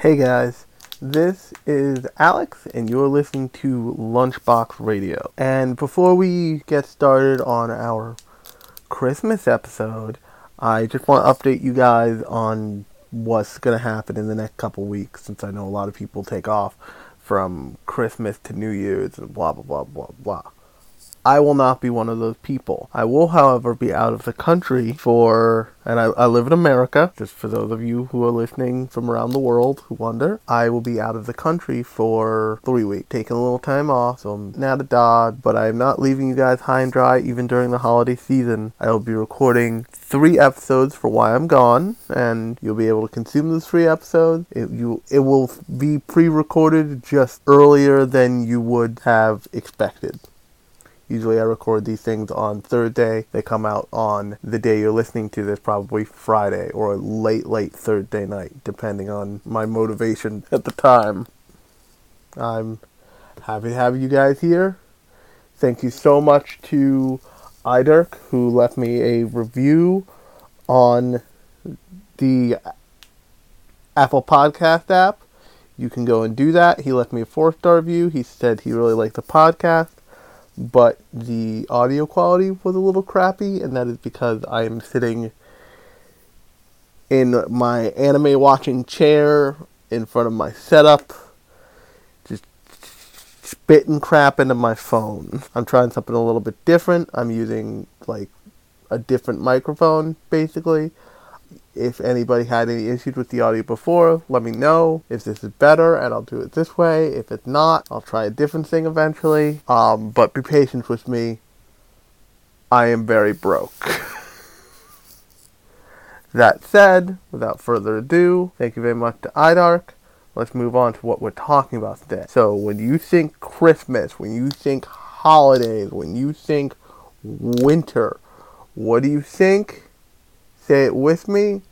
Hey guys, this is Alex, and you're listening to Lunchbox Radio. And before we get started on our Christmas episode, I just want to update you guys on what's going to happen in the next couple weeks since I know a lot of people take off from Christmas to New Year's and blah, blah, blah, blah, blah. I will not be one of those people. I will, however, be out of the country for, and I, I, live in America, just for those of you who are listening from around the world who wonder, I will be out of the country for three weeks, taking a little time off, so I'm not a dog, but I am not leaving you guys high and dry even during the holiday season. I will be recording three episodes for why I'm gone, and you'll be able to consume those three episodes. It, you, it will be pre-recorded just earlier than you would have expected. Usually I record these things on Thursday. They come out on the day you're listening to this, probably Friday or late, late Thursday night, depending on my motivation at the time. I'm happy to have you guys here. Thank you so much to Idirk, who left me a review on the Apple Podcast app. You can go and do that. He left me a four star review. He said he really liked the podcast but the audio quality was a little crappy, and that is because I am sitting in my anime watching chair in front of my setup, just spitting crap into my phone. I'm trying something a little bit different. I'm using like a different microphone, basically. If anybody had any issues with the audio before, let me know. If this is better, and I'll do it this way. If it's not, I'll try a different thing eventually. Um, but be patient with me. I am very broke. that said, without further ado, thank you very much to Idark. Let's move on to what we're talking about today. So, when you think Christmas, when you think holidays, when you think winter, what do you think? Say it with me.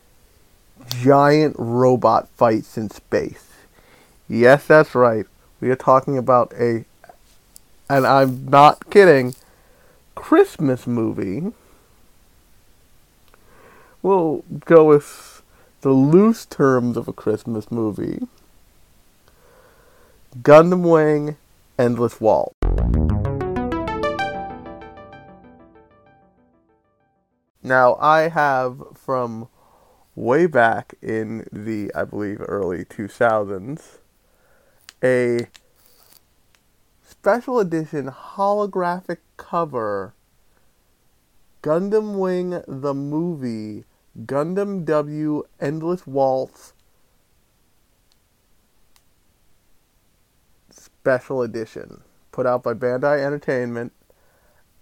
Giant robot fights in space. Yes, that's right. We are talking about a, and I'm not kidding, Christmas movie. We'll go with the loose terms of a Christmas movie. Gundam Wing Endless Waltz. Now, I have from way back in the, I believe, early 2000s, a special edition holographic cover Gundam Wing the movie Gundam W Endless Waltz special edition put out by Bandai Entertainment.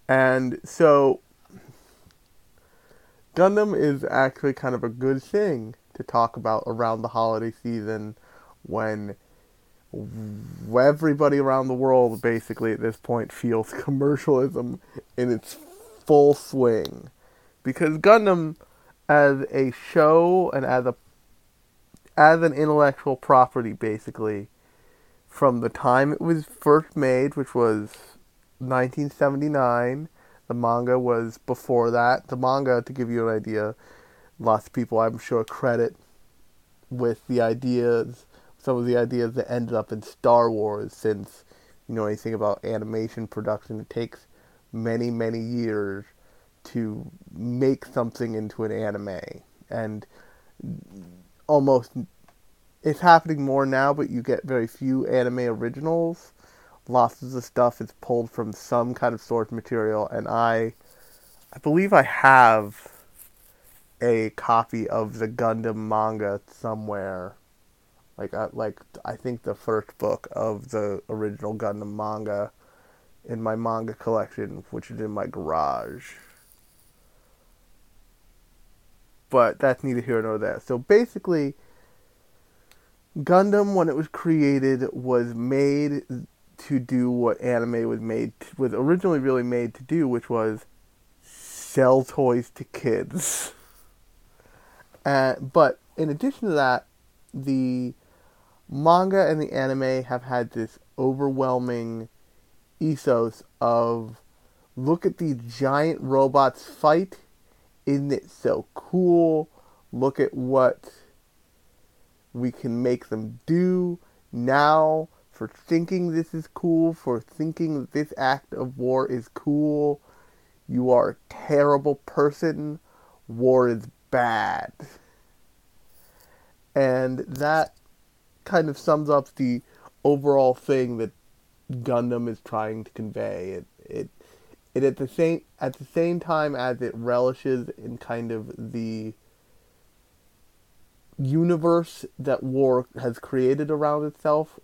And so Gundam is actually kind of a good thing to talk about around the holiday season when everybody around the world basically at this point feels commercialism in its full swing. Because Gundam as a show and as a as an intellectual property basically from the time it was first made, which was 1979 the manga was before that. The manga, to give you an idea, lots of people, I'm sure, credit with the ideas, some of the ideas that ended up in Star Wars. Since you know anything about animation production, it takes many, many years to make something into an anime, and almost it's happening more now, but you get very few anime originals lots of the stuff is pulled from some kind of source material, and I, I believe I have a copy of the Gundam manga somewhere. Like, like I think the first book of the original Gundam manga in my manga collection, which is in my garage. But that's neither here nor there. So basically, Gundam, when it was created, was made to do what anime was made to, was originally really made to do, which was sell toys to kids. Uh, but in addition to that, the manga and the anime have had this overwhelming ethos of look at these giant robots fight. Isn't it so cool? Look at what we can make them do now for thinking this is cool, for thinking this act of war is cool. You are a terrible person. War is bad. And that kind of sums up the overall thing that Gundam is trying to convey. It it it at the same at the same time as it relishes in kind of the universe that war has created around itself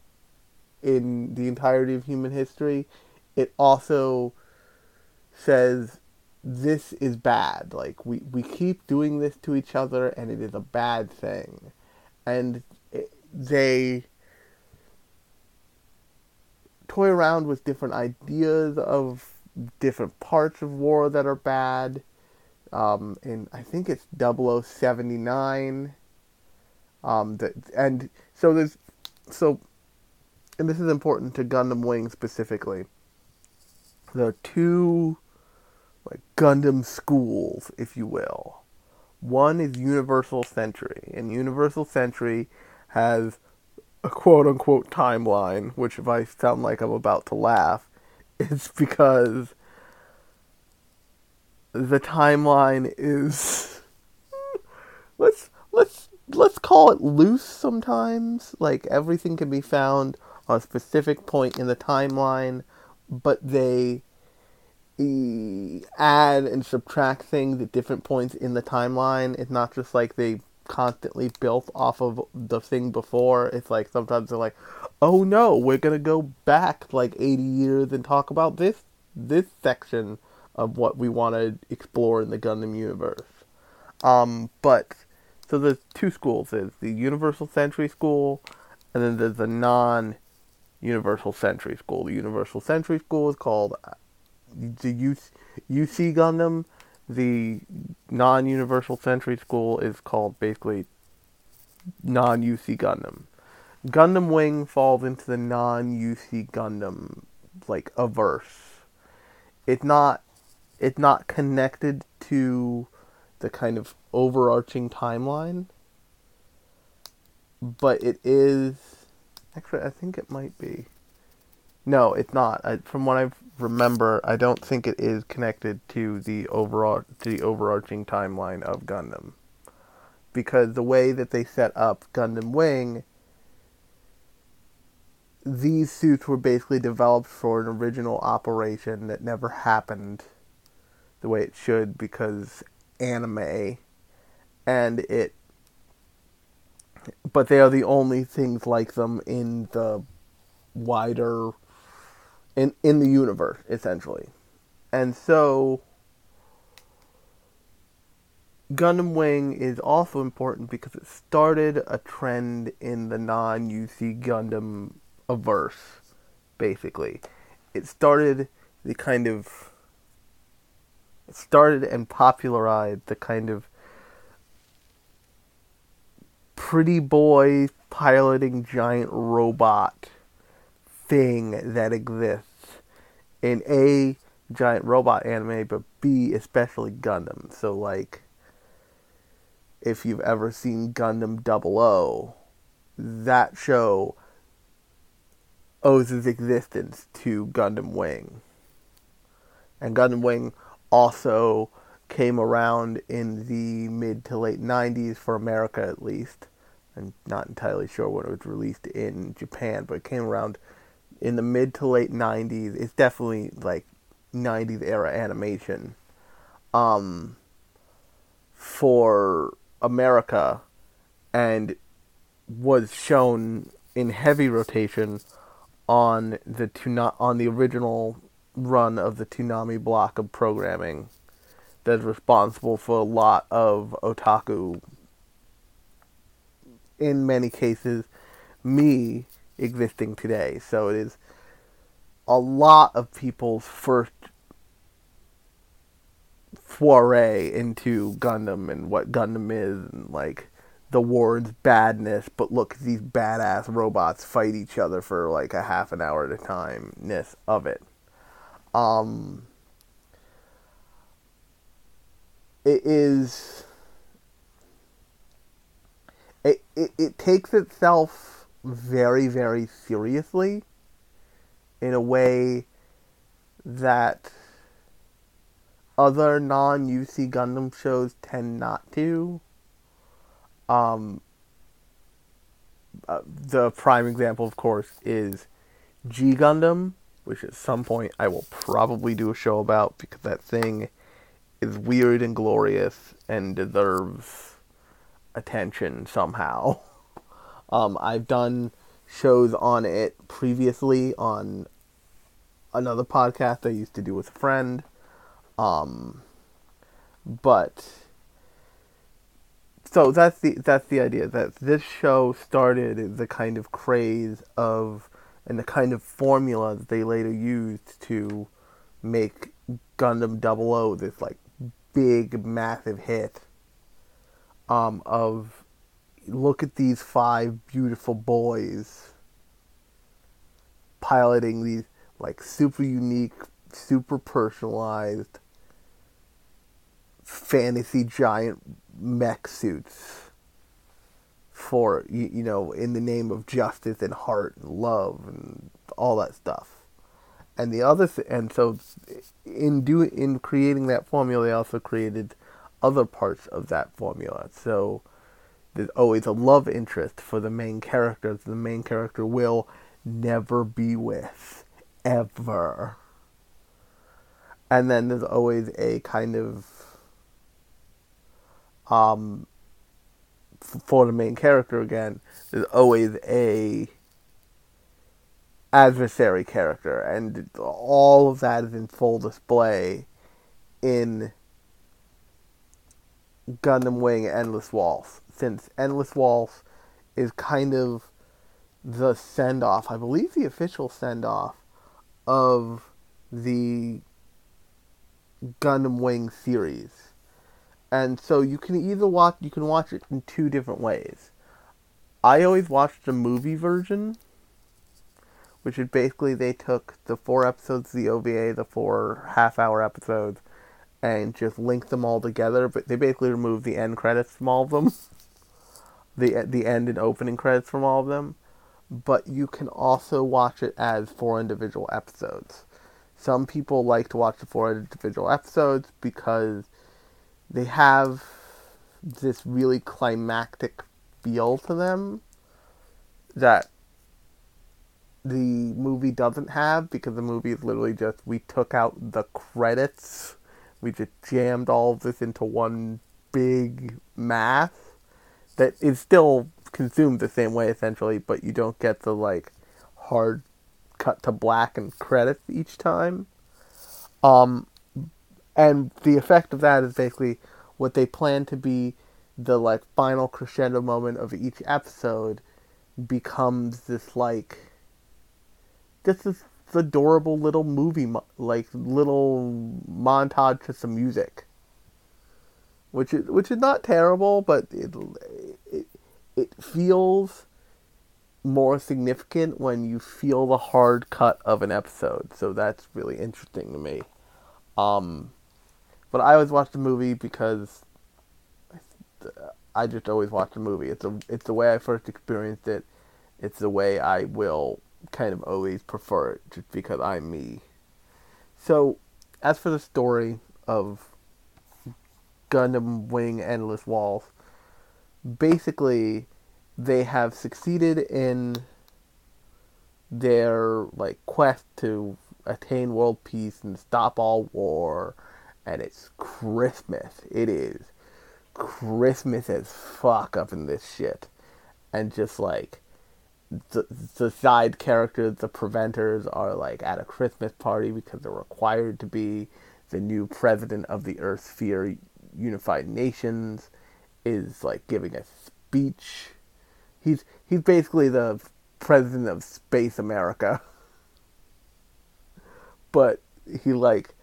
in the entirety of human history, it also says this is bad. Like we, we keep doing this to each other and it is a bad thing. And it, they toy around with different ideas of different parts of war that are bad. Um, and I think it's 0079. Um, that, and so there's, so, and this is important to Gundam Wing specifically. There are two, like, Gundam schools, if you will. One is Universal Century, and Universal Century has a quote unquote timeline, which if I sound like I'm about to laugh, it's because the timeline is let's let's let's call it loose sometimes. Like everything can be found a specific point in the timeline, but they add and subtract things at different points in the timeline. It's not just like they constantly built off of the thing before. It's like sometimes they're like, "Oh no, we're gonna go back like 80 years and talk about this this section of what we want to explore in the Gundam universe." Um, but so there's two schools. There's the Universal Century School, and then there's the non-Universal Century School. The Universal Century School is called uh, the UC, UC Gundam the non-universal century school is called basically non-UC Gundam. Gundam Wing falls into the non-UC Gundam like averse. It's not it's not connected to the kind of overarching timeline, but it is actually I think it might be. No, it's not. I, from what I remember, I don't think it is connected to the overall to the overarching timeline of Gundam, because the way that they set up Gundam Wing, these suits were basically developed for an original operation that never happened the way it should because anime, and it. But they are the only things like them in the wider in in the universe essentially. And so Gundam Wing is also important because it started a trend in the non-UC Gundam averse basically. It started the kind of it started and popularized the kind of pretty boy piloting giant robot thing that exists in A, giant robot anime, but B, especially Gundam. So, like, if you've ever seen Gundam Double O, that show owes its existence to Gundam Wing. And Gundam Wing also came around in the mid to late 90s for America at least. I'm not entirely sure when it was released in Japan, but it came around in the mid to late 90s. It's definitely like 90s era animation um, for America and was shown in heavy rotation on the tuna- on the original run of the Toonami block of programming that's responsible for a lot of otaku in many cases me existing today. So it is a lot of people's first foray into Gundam and what Gundam is and like the war's badness, but look, these badass robots fight each other for like a half an hour at a time ness of it. Um, it is it, it, it takes itself very, very seriously in a way that other non UC Gundam shows tend not to. Um, uh, the prime example, of course, is G Gundam, which at some point I will probably do a show about because that thing is weird and glorious and deserves attention somehow. Um, I've done shows on it previously on another podcast I used to do with a friend. Um, but so that's the that's the idea that this show started the kind of craze of and the kind of formula that they later used to make Gundam 00 this like big massive hit um, of look at these five beautiful boys piloting these like super unique, super personalized fantasy giant mech suits for you, you know in the name of justice and heart and love and all that stuff and the other th- and so in doing in creating that formula they also created other parts of that formula. So there's always a love interest for the main character the main character will never be with ever. And then there's always a kind of um, for the main character again, there's always a adversary character, and all of that is in full display in Gundam Wing Endless Waltz, since Endless Waltz is kind of the send off, I believe the official send off of the Gundam Wing series and so you can either watch you can watch it in two different ways. I always watched the movie version, which is basically they took the four episodes of the OVA, the four half hour episodes, and just linked them all together. But they basically removed the end credits from all of them, the the end and opening credits from all of them. But you can also watch it as four individual episodes. Some people like to watch the four individual episodes because they have this really climactic feel to them that the movie doesn't have because the movie is literally just we took out the credits. We just jammed all of this into one big mass that is still consumed the same way essentially but you don't get the like hard cut to black and credits each time. Um and the effect of that is basically what they plan to be the like final crescendo moment of each episode becomes this like just this adorable little movie like little montage to some music which is which is not terrible but it it, it feels more significant when you feel the hard cut of an episode so that's really interesting to me um but I always watch the movie because I just always watch the movie. It's a it's the way I first experienced it. It's the way I will kind of always prefer it, just because I'm me. So, as for the story of Gundam Wing Endless Waltz, basically they have succeeded in their like quest to attain world peace and stop all war and it's Christmas. It is Christmas as fuck up in this shit. And just like the, the side characters, the preventers, are like at a Christmas party because they're required to be. The new president of the Earth Sphere Unified Nations is like giving a speech. He's he's basically the president of Space America. But he like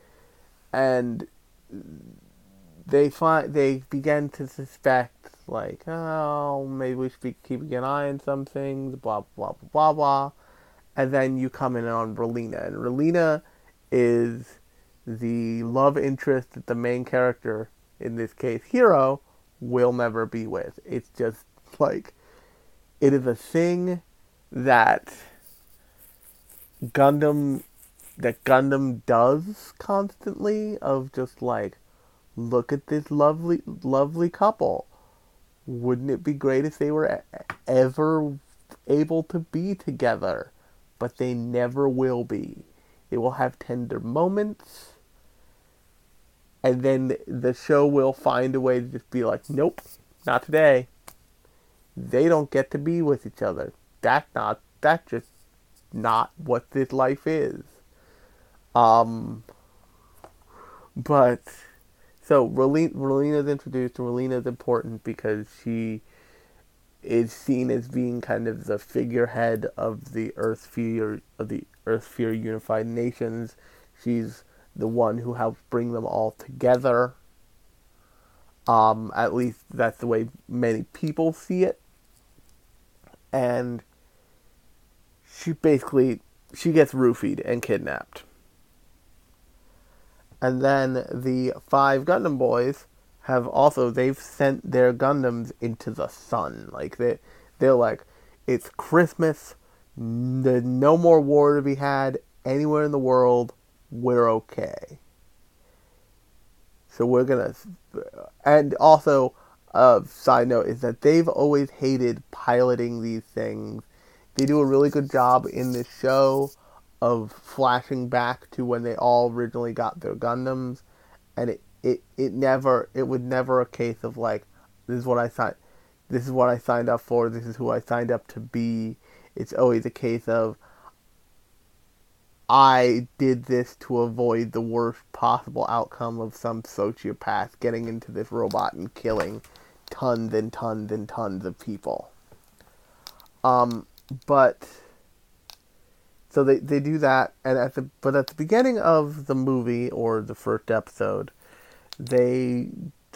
and they find they begin to suspect like oh maybe we should be keeping an eye on some things blah blah blah blah blah. And then you come in on Relena. And Relena is the love interest that the main character in this case Heero will never be with. It's just like it is a thing that Gundam that Gundam does constantly of just like look at this lovely lovely couple. Wouldn't it be great if they were ever able to be together? But they never will be. They will have tender moments and then the show will find a way to just be like, nope, not today. They don't get to be with each other. That's not. That's just not what this life is. Um. But so Relena, is introduced. Relena is important because she is seen as being kind of the figurehead of the Earth Sphere of the Earth Sphere Unified Nations. She's the one who helps bring them all together. Um, at least that's the way many people see it. And she basically she gets roofied and kidnapped. And then the five Gundam boys have also they've sent their Gundams into the sun. Like they they're like, it's Christmas, no more war to be had anywhere in the world we're okay. So we're gonna, and also, a uh, side note is that they've always hated piloting these things. They do a really good job in this show of flashing back to when they all originally got their Gundams, and it, it, it never, it was never a case of like, this is what I signed, this is what I signed up for, this is who I signed up to be. It's always a case of, I did this to avoid the worst possible outcome of some sociopath getting into this robot and killing tons and tons and tons of people. Um, but so they, they do that, and at the but at the beginning of the movie or the first episode, they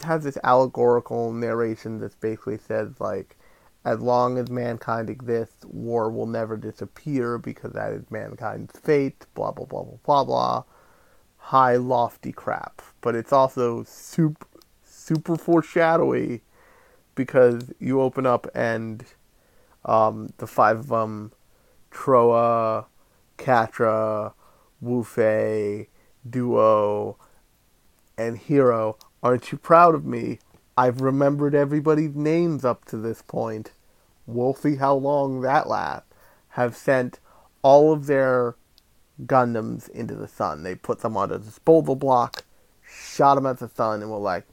have this allegorical narration that basically says like as long as mankind exists, war will never disappear because that is mankind's fate, blah, blah, blah, blah, blah, blah. High, lofty crap. But it's also super, super foreshadowy because you open up and um, the five of them, Trowa, Quatre, Wu Fei, Duo, and Heero, aren't you proud of me? I've remembered everybody's names up to this point. We'll see how long that lasts. Have sent all of their Gundams into the sun. They put them on a disposal block, shot them at the sun, and were like,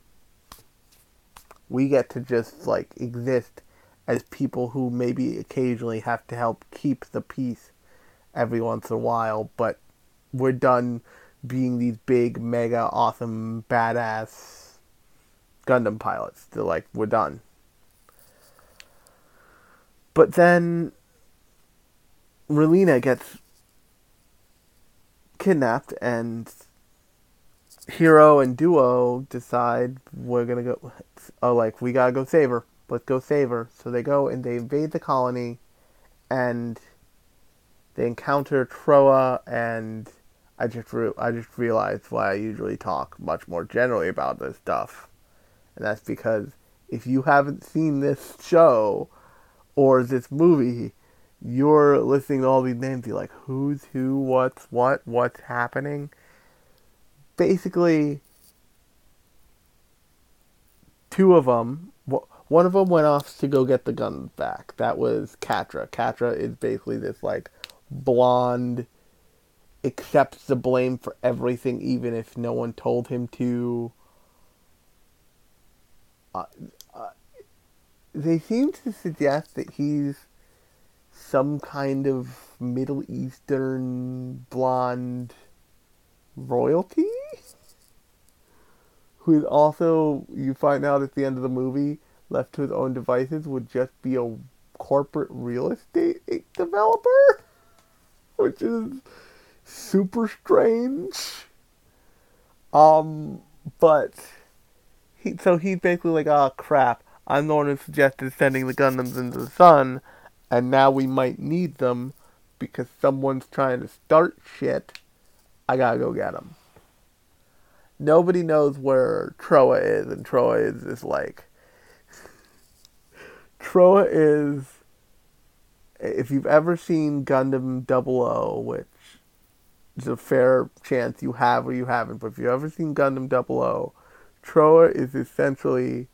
we get to just like exist as people who maybe occasionally have to help keep the peace every once in a while, but we're done being these big, mega, awesome, badass Gundam pilots. They're like, we're done. But then Relena gets kidnapped and Heero and Duo decide we're gonna go oh like we gotta go save her. Let's go save her. So they go and they invade the colony and they encounter Trowa, and I just re- I just realized why I usually talk much more generally about this stuff and that's because if you haven't seen this show or this movie, you're listening to all these names. You're like, who's who, what's what, what's happening. Basically, two of them, one of them went off to go get the guns back. That was Quatre. Quatre is basically this like blonde, accepts the blame for everything, even if no one told him to. Uh, uh, they seem to suggest that he's some kind of Middle Eastern blonde royalty? Who is also you find out at the end of the movie left to his own devices would just be a corporate real estate developer which is super strange um but he, so he's basically like, oh crap, I'm the one who suggested sending the Gundams into the sun, and now we might need them because someone's trying to start shit. I gotta go get them. Nobody knows where Trowa is, and Trowa is this like. Trowa is if you've ever seen Gundam 00, which is a fair chance you have or you haven't, but if you've ever seen Gundam 00, Trowa is essentially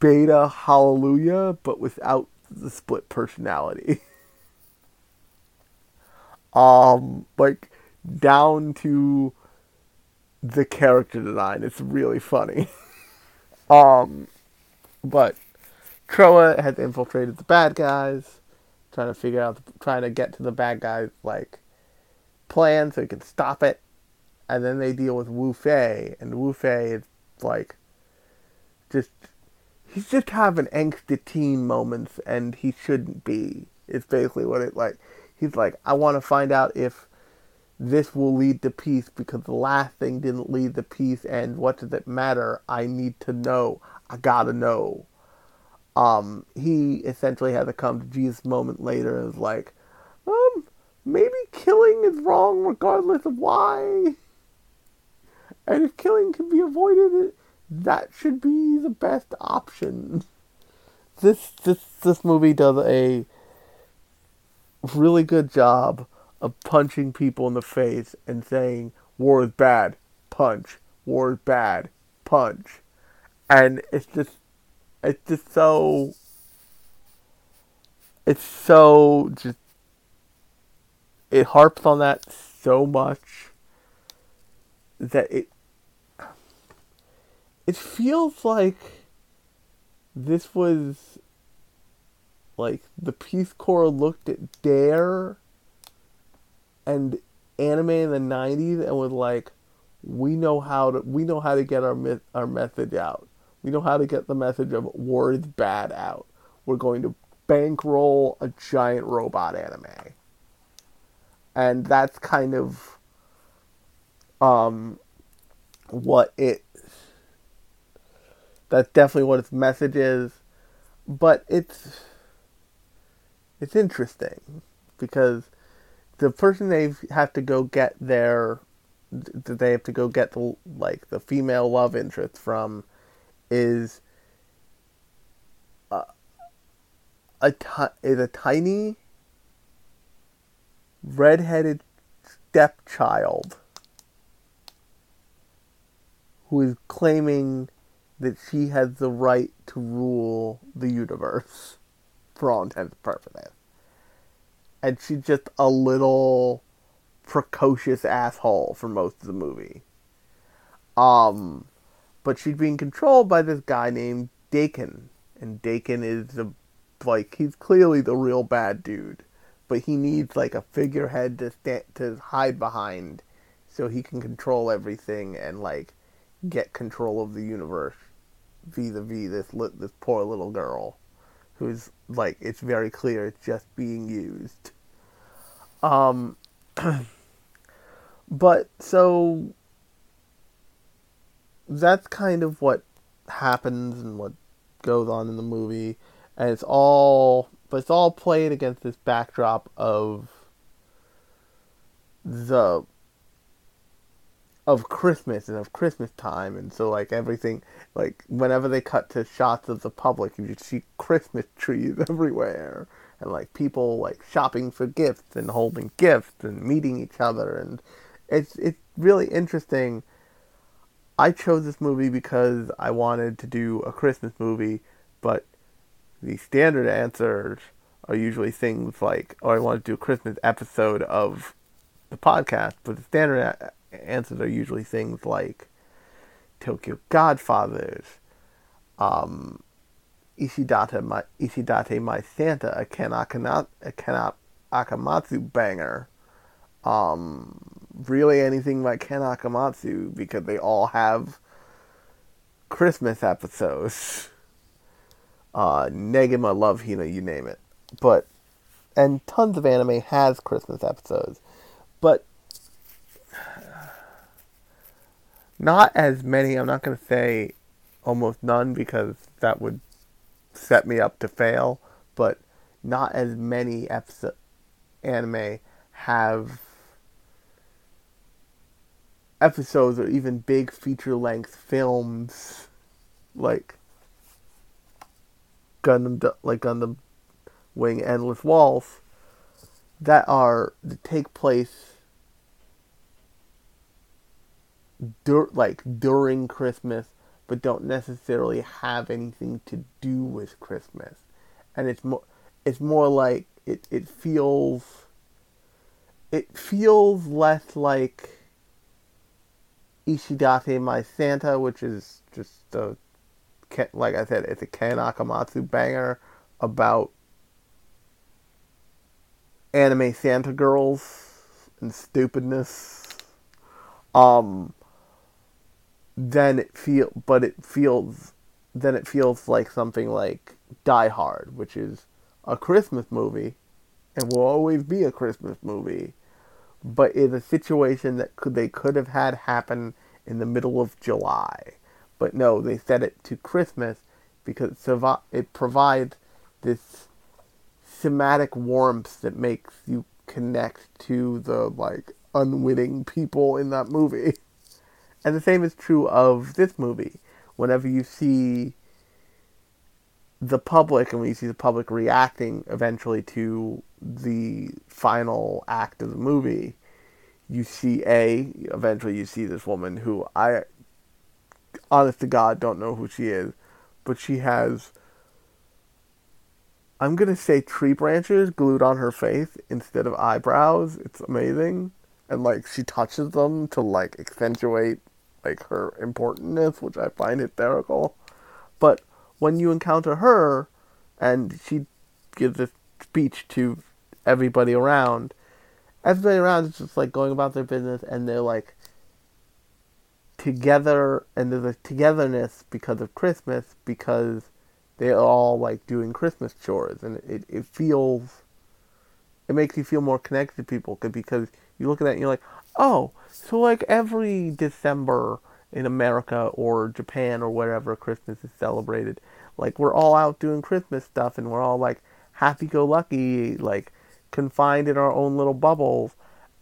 Beta Hallelujah, but without the split personality. um, like down to the character design. It's really funny. um, but Trowa has infiltrated the bad guys, trying to figure out, trying to get to the bad guys' like plan so he can stop it. And then they deal with Wu Fei, and Wu Fei is like just he's just having angsty teen moments, and he shouldn't be. It's basically what it like. He's like, I want to find out if this will lead to peace because the last thing didn't lead to peace, and what does it matter? I need to know. I gotta know. Um, he essentially has a come to Jesus moment later and is like, um, maybe killing is wrong regardless of why. And if killing can be avoided, that should be the best option. This this this movie does a really good job of punching people in the face and saying war is bad, punch, war is bad, punch. And it's just it's just so it's so just it harps on that so much that it it feels like this was like the Peace Corps looked at Dare and anime in the 90s and was like we know how to we know how to get our our message out. We know how to get the message of war is bad out. We're going to bankroll a giant robot anime. And that's kind of um what it that's definitely what its message is. But it's it's interesting because the person they have to go get their they have to go get the like the female love interest from is a, a is a tiny redheaded stepchild who is claiming that she has the right to rule the universe for all intents and purposes. And she's just a little precocious asshole for most of the movie. Um, but she's being controlled by this guy named Dekim, and Dekim is the like he's clearly the real bad dude, but he needs like a figurehead to stand to hide behind, so he can control everything and like get control of the universe vis-a-vis this this poor little girl who's like it's very clear it's just being used. Um but so that's kind of what happens and what goes on in the movie. And it's all but it's all played against this backdrop of the of Christmas and of Christmas time, and so like everything, like whenever they cut to shots of the public, you just see Christmas trees everywhere, and like people like shopping for gifts and holding gifts and meeting each other, and it's it's really interesting. I chose this movie because I wanted to do a Christmas movie, but the standard answers are usually things like, "Oh, I want to do a Christmas episode of the podcast," but the standard answers are usually things like Tokyo Godfathers, um, Itsudatte my Itsudatte my Santa, a Ken, Akana, a Akamatsu banger. Um, really anything by Ken Akamatsu because they all have Christmas episodes. Uh, Negima Love Hina, you name it. But and tons of anime has Christmas episodes. But Not as many. I'm not going to say almost none because that would set me up to fail. But not as many episode anime have episodes or even big feature length films like Gundam like Gundam Wing Endless Waltz that are that take place dur- like during Christmas but don't necessarily have anything to do with Christmas. And it's more it's more like it, it feels it feels less like Itsudatte My Santa, which is just a like I said, it's a Ken Akamatsu banger about anime Santa girls and stupidness. Um, then it feel, but it feels, then it feels like something like Die Hard, which is a Christmas movie, and will always be a Christmas movie, but is a situation that could they could have had happen in the middle of July, but no, they set it to Christmas because it provides this thematic warmth that makes you connect to the like unwitting people in that movie. And the same is true of this movie. Whenever you see the public and when you see the public reacting eventually to the final act of the movie, you see a eventually you see this woman who I honest to God don't know who she is, but she has I'm gonna say tree branches glued on her face instead of eyebrows. It's amazing. And like she touches them to like accentuate like her importantness, which I find hysterical. But when you encounter her and she gives a speech to everybody around, everybody around is just like going about their business and they're like together and there's a togetherness because of Christmas because they're all like doing Christmas chores, and it, it feels, it makes you feel more connected to people because you look at that and you're like, oh, so like every December in America or Japan or wherever Christmas is celebrated, like we're all out doing Christmas stuff and we're all like happy-go-lucky, like confined in our own little bubbles,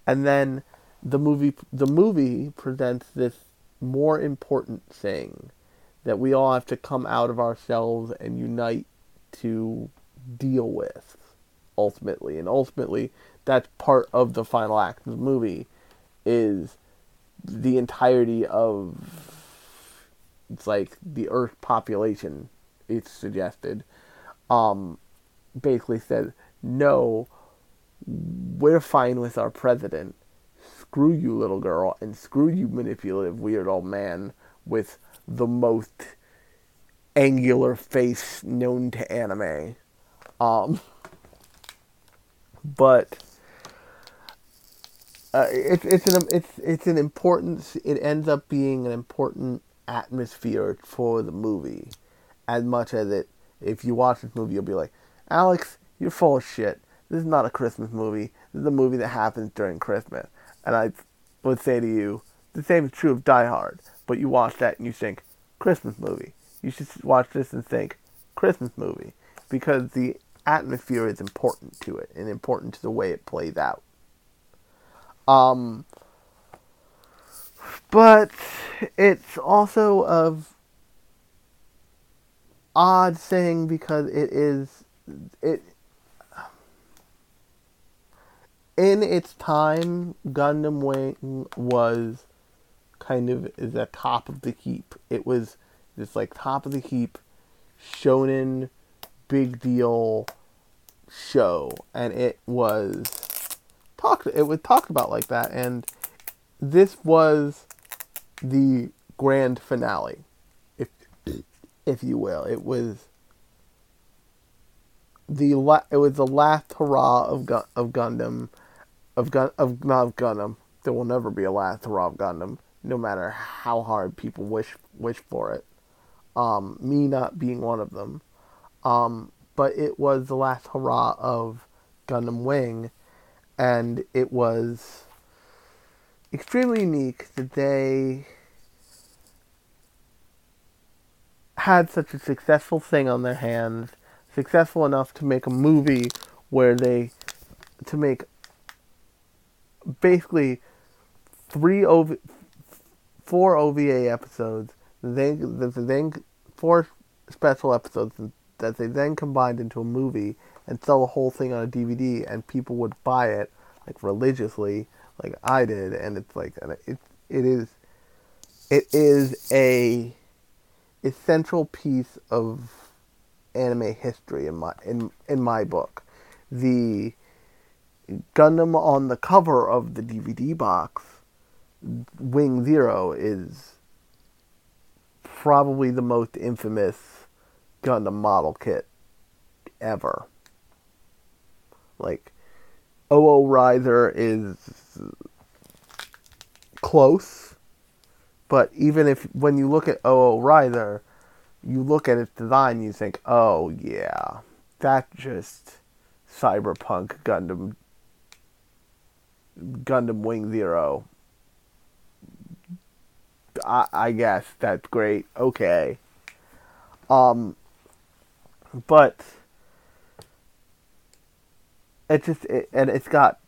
and then the movie the movie presents this more important thing that we all have to come out of ourselves and unite to deal with ultimately. And ultimately that's part of the final act of the movie is the entirety of it's like the earth population it's suggested um basically said no we're fine with our president screw you little girl and screw you manipulative weird old man with the most angular face known to anime. Um, but uh, it's it's an it's it's an important. It ends up being an important atmosphere for the movie, as much as it. If you watch this movie, you'll be like, Alex, you're full of shit. This is not a Christmas movie. This is a movie that happens during Christmas. And I would say to you, the same is true of Die Hard but you watch that and you think Christmas movie. You should watch this and think Christmas movie because the atmosphere is important to it and important to the way it plays out. Um, but it's also of odd thing because it is it in its time Gundam Wing was kind of the top of the heap. It was this like top of the heap shonen big deal show and it was talked it was talked about like that and this was the grand finale if if you will it was the la- it was the last hurrah of of Gundam of gun of not Gundam there will never be a last of Gundam no matter how hard people wish wish for it. Um, me not being one of them. Um, but it was the last hurrah of Gundam Wing, and it was extremely unique that they had such a successful thing on their hands, successful enough to make a movie where they to make basically three over four OVA episodes, then then four special episodes, that they then combined into a movie and sell the whole thing on a DVD, and people would buy it like religiously, like I did, and it's like it it is it is a essential piece of anime history in my in in my book. The Gundam on the cover of the DVD box, Wing Zero, is probably the most infamous Gundam model kit ever. Like, OO Raiser is close, but even if when you look at OO Raiser, you look at its design, you think, oh yeah, that just cyberpunk Gundam Gundam Wing Zero. I, I guess that's great. Okay. Um, but it just it, and it's got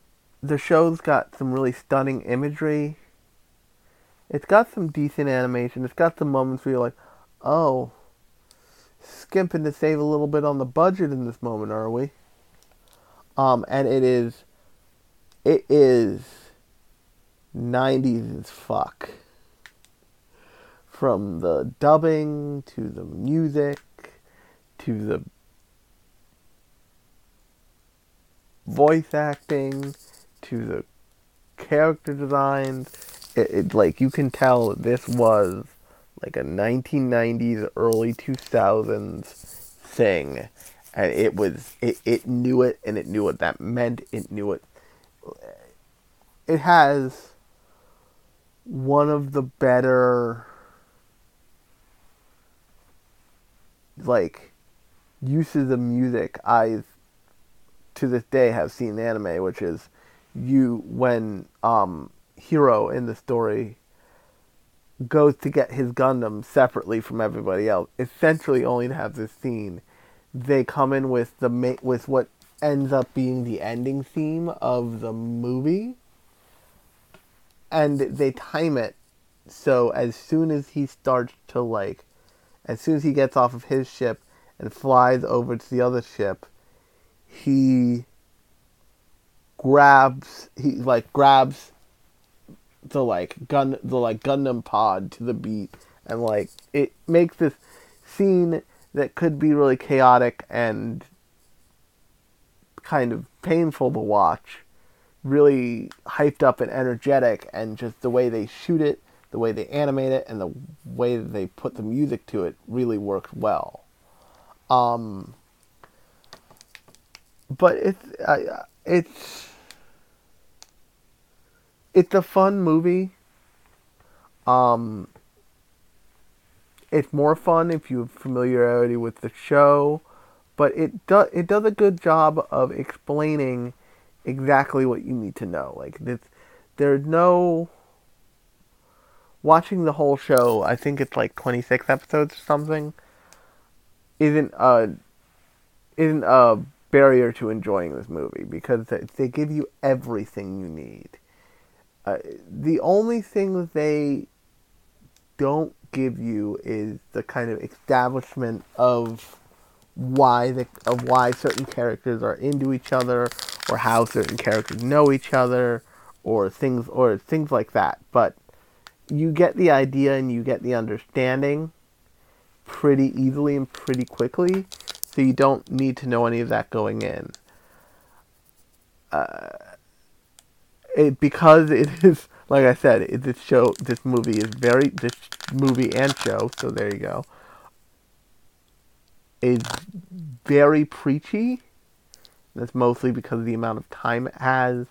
the show's got some really stunning imagery. It's got some decent animation. It's got some moments where you're like, oh, skimping to save a little bit on the budget in this moment, are we? Um, and it is, it is 90s as fuck. From the dubbing to the music to the voice acting to the character designs. It, it like you can tell this was like a 1990s, early 2000s thing. And it was, it, it knew it and it knew what that meant. It knew it. It has one of the better, like, uses of music I've, to this day, have seen in anime, which is you, when, um, Heero in the story goes to get his Gundam separately from everybody else, essentially only to have this scene. They come in with the ma- with what ends up being the ending theme of the movie, and they time it so as soon as he starts to like, as soon as he gets off of his ship and flies over to the other ship, he grabs he like grabs the like gun the like Gundam pod to the beat and like it makes this scene that could be really chaotic and kind of painful to watch really hyped up and energetic and just the way they shoot it the way they animate it and the way that they put the music to it really worked well um but it's it's it's a fun movie. Um, it's more fun if you have familiarity with the show, but it does it does a good job of explaining exactly what you need to know. Like this, there's no watching the whole show. I think it's like 26 episodes or something. Isn't a isn't a barrier to enjoying this movie because they give you everything you need uh, the only thing that they don't give you is the kind of establishment of why the of why certain characters are into each other or how certain characters know each other or things or things like that but you get the idea and you get the understanding pretty easily and pretty quickly so you don't need to know any of that going in uh, it because it is like I said, it, this show, this movie is very this movie and show. So there you go. Is very preachy. That's mostly because of the amount of time it has,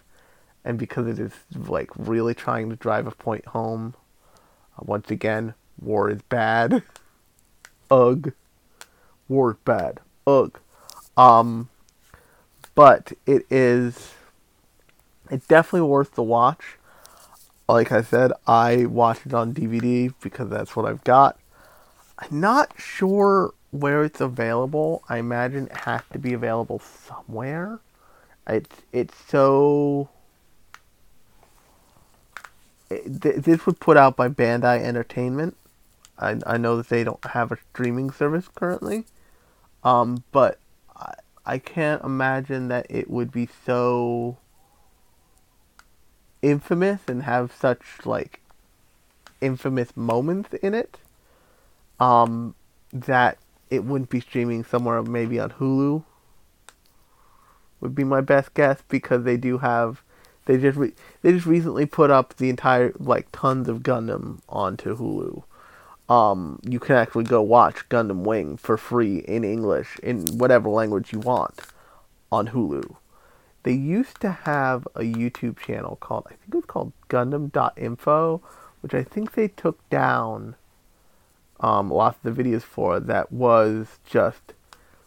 and because it is like really trying to drive a point home. Uh, once again, war is bad. Ugh. War is bad. Ugh. Um, but it is it's definitely worth the watch. Like I said, I watched it on DVD because that's what I've got. I'm not sure where it's available. I imagine it has to be available somewhere. It's it's so. It, this was put out by Bandai Entertainment. I I know that they don't have a streaming service currently. Um, but I, I can't imagine that it would be so infamous and have such like infamous moments in it. Um, that it wouldn't be streaming somewhere maybe on Hulu. Would be my best guess because they do have they just re- they just recently put up the entire like tons of Gundam onto Hulu. Um, you can actually go watch Gundam Wing for free in English in whatever language you want on Hulu. They used to have a YouTube channel called I think it was called Gundam.info, which I think they took down um, lots of the videos for that was just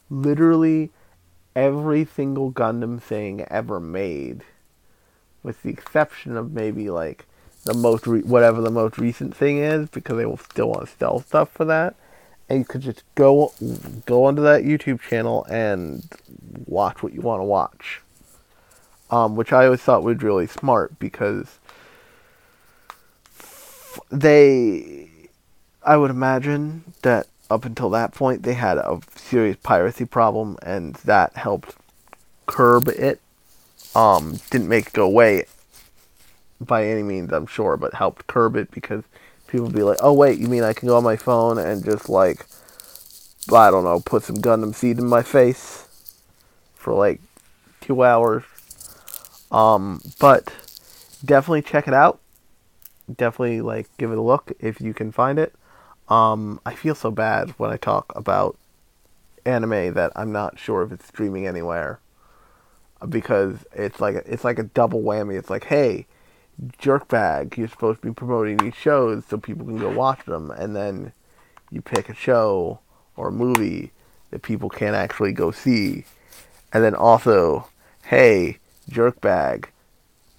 literally every single Gundam thing ever made with the exception of maybe like the most re- whatever the most recent thing is because they will still want to sell stuff for that. And you could just go go onto that YouTube channel and watch what you want to watch. Um, which I always thought was really smart because they I would imagine that up until that point they had a serious piracy problem and that helped curb it um, didn't make it go away by any means, I'm sure, but helped curb it because people would be like, oh, wait, you mean I can go on my phone and just, like, I don't know, put some Gundam Seed in my face for, like, two hours. Um, but definitely check it out. Definitely, like, give it a look if you can find it. Um, I feel so bad when I talk about anime that I'm not sure if it's streaming anywhere because it's like it's like a double whammy. It's like, hey, jerkbag, you're supposed to be promoting these shows so people can go watch them, and then you pick a show or a movie that people can't actually go see, and then also, hey, jerkbag,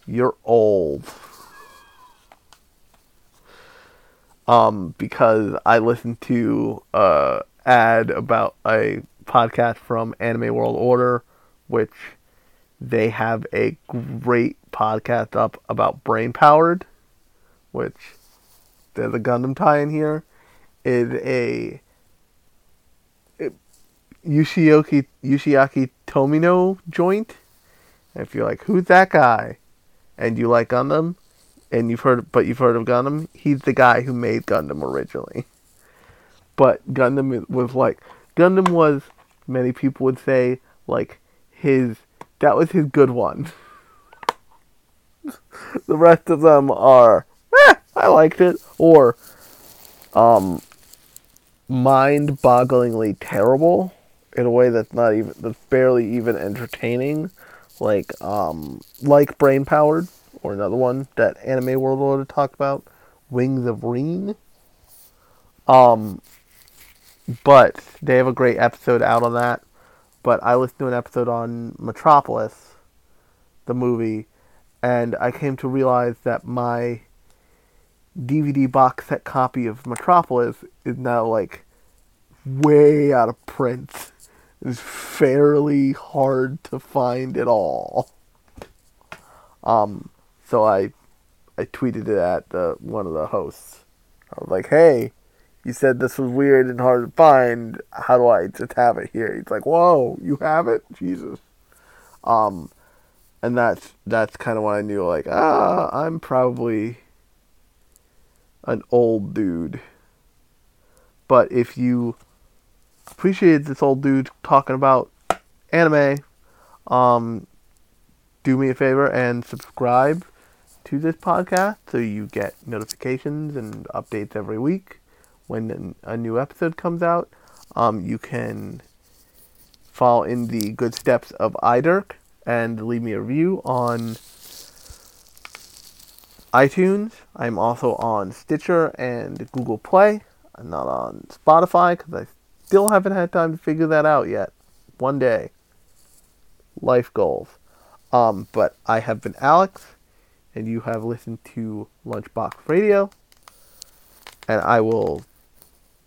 you're old. Um, because I listened to a ad about a podcast from Anime World Order, which they have a great podcast up about brain powered, which there's a Gundam tie in here, is a it, Yoshiaki Yoshiaki Tomino joint. If you're like, who's that guy? And you like Gundam, and you've heard, but you've heard of Gundam, he's the guy who made Gundam originally. But Gundam was like, Gundam was, many people would say, like his that was his good one. the rest of them are, eh, I liked it, or um, mind-bogglingly terrible in a way that's not even that's barely even entertaining, like um, like Brain Powered or another one that Anime World Order talked about, Wings of Rean. Um, but they have a great episode out on that but I listened to an episode on Metropolis, the movie, and I came to realize that my DVD box set copy of Metropolis is now like way out of print. It's fairly hard to find at all. Um, so I I tweeted it at the, one of the hosts. I was like, "Hey, you said this was weird and hard to find. How do I just have it here? He's like, whoa, you have it, Jesus. Um, and that's that's kind of when I knew, like, ah, I'm probably an old dude. But if you appreciate this old dude talking about anime, um, do me a favor and subscribe to this podcast so you get notifications and updates every week when a new episode comes out. Um, you can follow in the good steps of iDirk and leave me a review on iTunes. I'm also on Stitcher and Google Play. I'm not on Spotify because I still haven't had time to figure that out yet. One day. Life goals. Um, but I have been Alex, and you have listened to Lunchbox Radio. And I will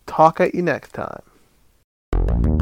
talk at you next time.